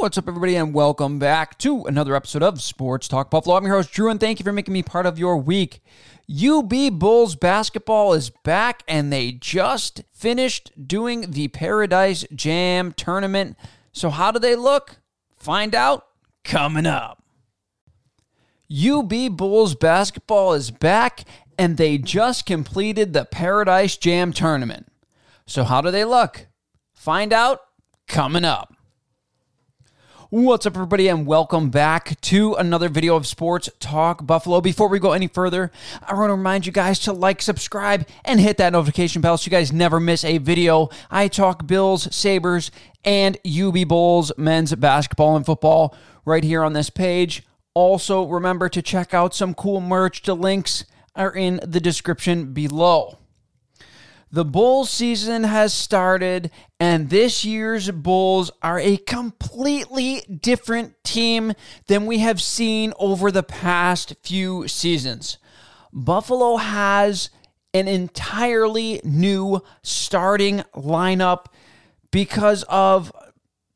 What's up, everybody, and welcome back to another episode of Sports Talk Buffalo. I'm your host, Drew, and thank you for making me part of your week. UB Bulls basketball is back, and they just finished doing the Paradise Jam tournament. So, how do they look? Find out coming up. UB Bulls basketball is back, and they just completed the Paradise Jam tournament. So, how do they look? Find out coming up. What's up, everybody, and welcome back to another video of Sports Talk Buffalo. Before we go any further, I want to remind you guys to like, subscribe, and hit that notification bell so you guys never miss a video. I talk Bills, Sabres, and UB Bulls men's basketball and football right here on this page. Also, remember to check out some cool merch. The links are in the description below. The Bulls season has started, and this year's Bulls are a completely different team than we have seen over the past few seasons. Buffalo has an entirely new starting lineup because of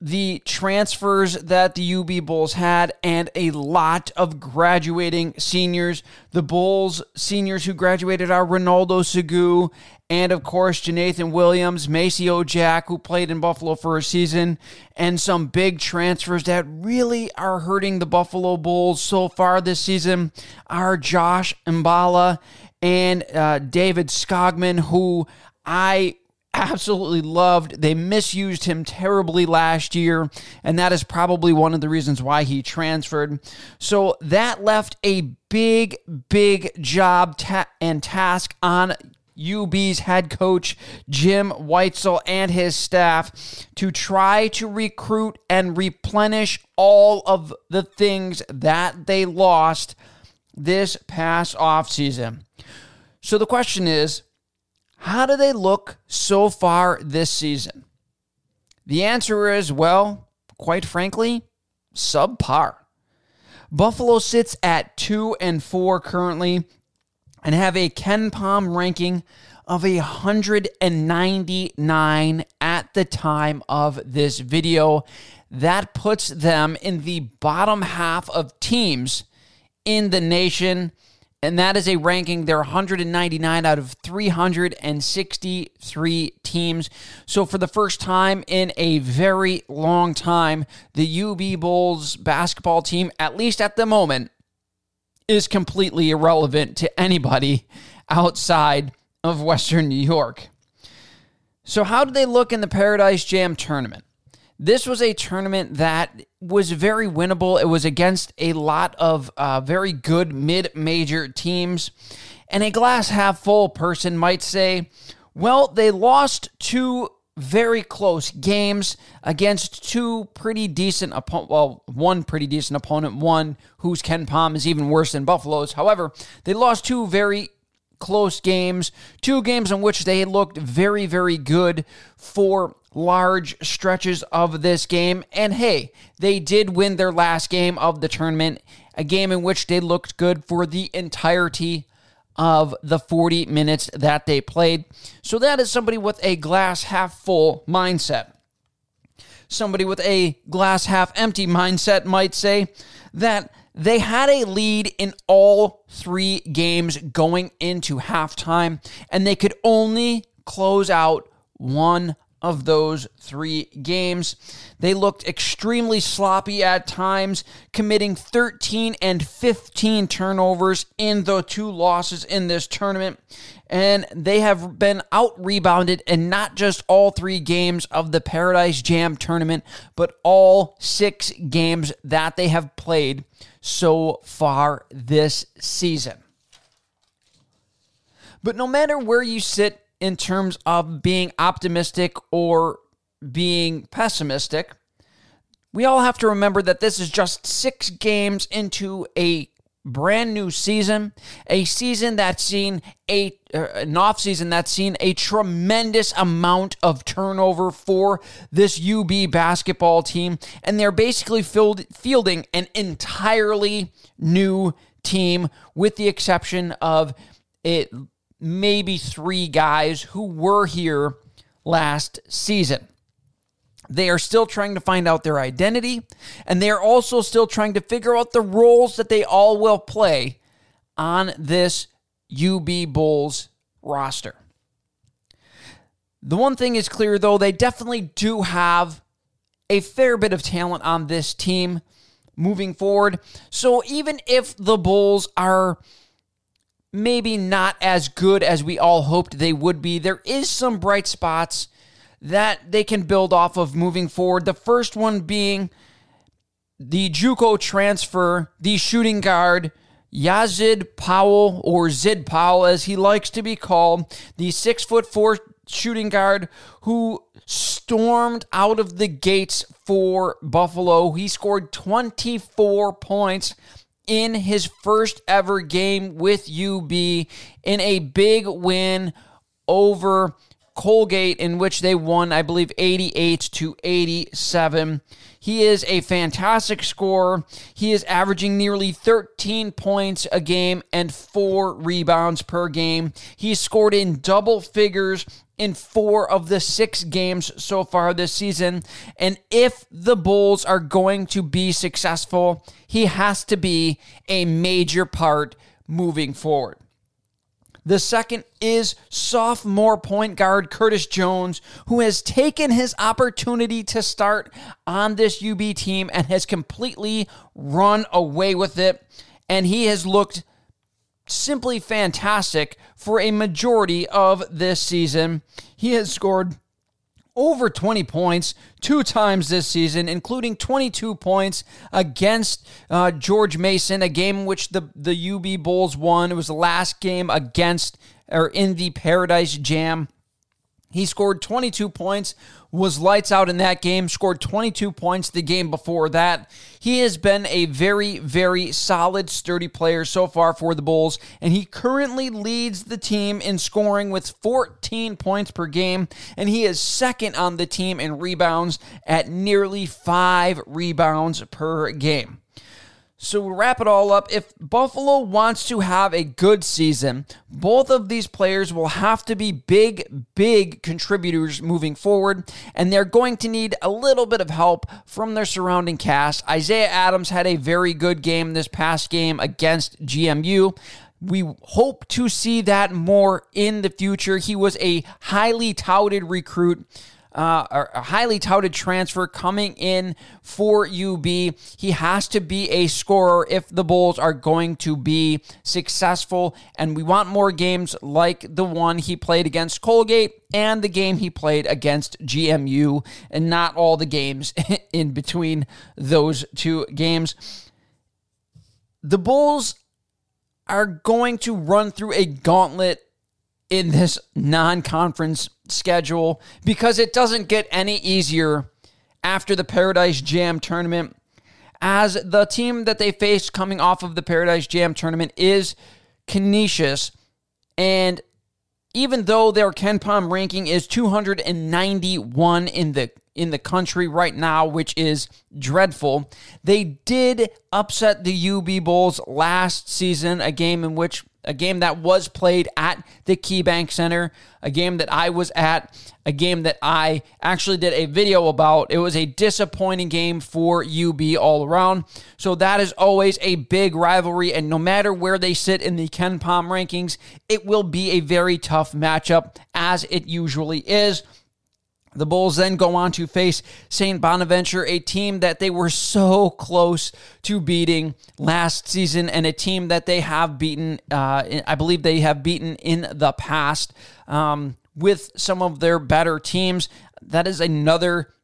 the transfers that the UB Bulls had and a lot of graduating seniors. The Bulls seniors who graduated are Ronaldo Segu and, of course, Jeenathan Williams, Maceo Jack, who played in Buffalo for a season, and some big transfers that really are hurting the Buffalo Bulls so far this season are Josh Mballa and uh, David Skogman, who I absolutely loved. They misused him terribly last year, and that is probably one of the reasons why he transferred. So that left a big, big job ta- and task on UB's head coach Jim Whitesell and his staff to try to recruit and replenish all of the things that they lost this past offseason. So the question is, how do they look so far this season? The answer is, well, quite frankly, subpar. Buffalo sits at 2 and 4 currently and have a KenPom ranking of 199 at the time of this video. That puts them in the bottom half of teams in the nation and that is a ranking. They're 199 out of 363 teams. So, for the first time in a very long time, the UB Bulls basketball team, at least at the moment, is completely irrelevant to anybody outside of Western New York. So, how do they look in the Paradise Jam tournament? This was a tournament that was very winnable. It was against a lot of uh, very good mid major teams. And a glass half full person might say, well, they lost two very close games against two pretty decent opponent. Well, one pretty decent opponent, one whose KenPom is even worse than Buffalo's. However, they lost two very close games, two games in which they looked very, very good for large stretches of this game. And hey, they did win their last game of the tournament, a game in which they looked good for the entirety of the 40 minutes that they played. So that is somebody with a glass half full mindset. Somebody with a glass half empty mindset might say that they had a lead in all three games going into halftime, and they could only close out one of those three games. They looked extremely sloppy at times, committing 13 and 15 turnovers in the two losses in this tournament. And they have been out rebounded in not just all three games of the Paradise Jam tournament, but all six games that they have played so far this season. But no matter where you sit in terms of being optimistic or being pessimistic, we all have to remember that this is just six games into a brand new season, a season that's seen a uh, an off season that's seen a tremendous amount of turnover for this UB basketball team, and they're basically fielding an entirely new team, with the exception of it maybe three guys who were here last season. They are still trying to find out their identity, and they are also still trying to figure out the roles that they all will play on this UB Bulls roster. The one thing is clear, though, they definitely do have a fair bit of talent on this team moving forward. So even if the Bulls are maybe not as good as we all hoped they would be, there is some bright spots that they can build off of moving forward. The first one being the JUCO transfer, the shooting guard Yazid Powell or Zid Powell, as he likes to be called, the six foot four shooting guard who stormed out of the gates for Buffalo. He scored 24 points in his first ever game with UB in a big win over Colgate, in which they won, I believe, 88 to 87. He is a fantastic scorer. He is averaging nearly 13 points a game and four rebounds per game. He scored in double figures in four of the six games so far this season. And if the Bulls are going to be successful, he has to be a major part moving forward. The second is sophomore point guard Curtis Jones, who has taken his opportunity to start on this UB team and has completely run away with it. And he has looked simply fantastic for a majority of this season. He has scored over 20 points two times this season, including 22 points against uh, George Mason, a game in which the, the UB Bulls won. It was the last game against or in the Paradise Jam. He scored 22 points, was lights out in that game, scored 22 points the game before that. He has been a very, very solid, sturdy player so far for the Bulls, and he currently leads the team in scoring with 14 points per game, and he is second on the team in rebounds at nearly five rebounds per game. So we wrap it all up. If Buffalo wants to have a good season, both of these players will have to be big, big contributors moving forward, and they're going to need a little bit of help from their surrounding cast. Isaiah Adams had a very good game this past game against GMU. We hope to see that more in the future. He was a highly touted recruit uh, a highly touted transfer coming in for UB. He has to be a scorer if the Bulls are going to be successful. And we want more games like the one he played against Colgate and the game he played against GMU, and not all the games in between those two games. The Bulls are going to run through a gauntlet in this non conference schedule because it doesn't get any easier after the Paradise Jam tournament. As the team that they face coming off of the Paradise Jam tournament is Canisius. And even though their KenPom ranking is 291 in the in the country right now, which is dreadful. They did upset the UB Bulls last season, a game in which a game that was played at the KeyBank Center, a game that I was at, a game that I actually did a video about. It was a disappointing game for UB all around. So that is always a big rivalry, and no matter where they sit in the KenPom rankings, it will be a very tough matchup, as it usually is. The Bulls then go on to face St. Bonaventure, a team that they were so close to beating last season, and a team that they have beaten. Uh, I believe they have beaten in the past um, with some of their better teams. That is another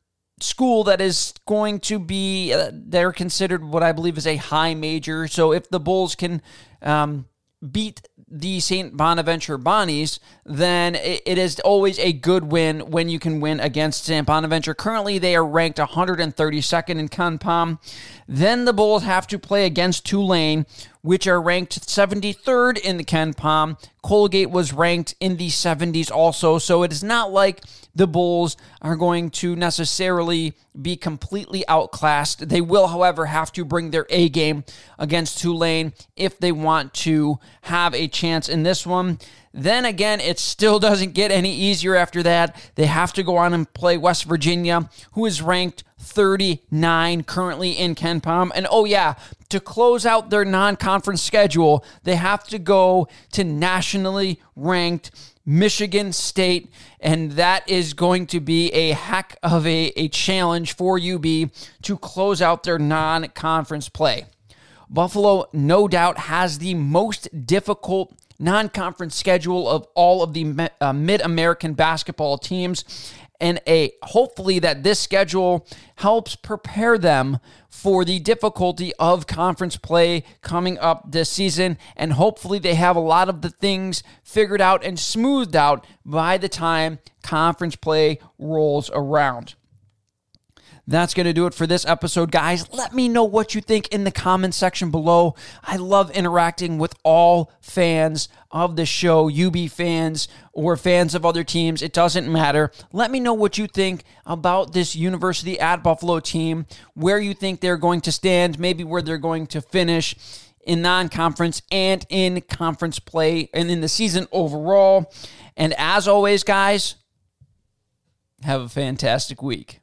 school that is going to be uh, they're considered what I believe is a high major. So if the Bulls can um, beat the St. Bonaventure Bonnies, then it is always a good win when you can win against St. Bonaventure. Currently, they are ranked 132nd in KenPom. Then the Bulls have to play against Tulane, which are ranked 73rd in the KenPom. Colgate was ranked in the 70s also, so it is not like the Bulls are going to necessarily be completely outclassed. They will, however, have to bring their A game against Tulane if they want to have a chance in this one. Then again, it still doesn't get any easier after that. They have to go on and play West Virginia, who is ranked 39 currently in KenPom. And oh, yeah, to close out their non conference schedule, they have to go to nationally ranked Michigan State. And that is going to be a heck of a, a challenge for UB to close out their non conference play. Buffalo, no doubt, has the most difficult non conference schedule of all of the uh, mid American basketball teams. And a hopefully that this schedule helps prepare them for the difficulty of conference play coming up this season. And hopefully they have a lot of the things figured out and smoothed out by the time conference play rolls around. That's going to do it for this episode, guys. Let me know what you think in the comment section below. I love interacting with all fans of the show, UB fans or fans of other teams. It doesn't matter. Let me know what you think about this University at Buffalo team, where you think they're going to stand, maybe where they're going to finish in non conference and in conference play and in the season overall. And as always, guys, have a fantastic week.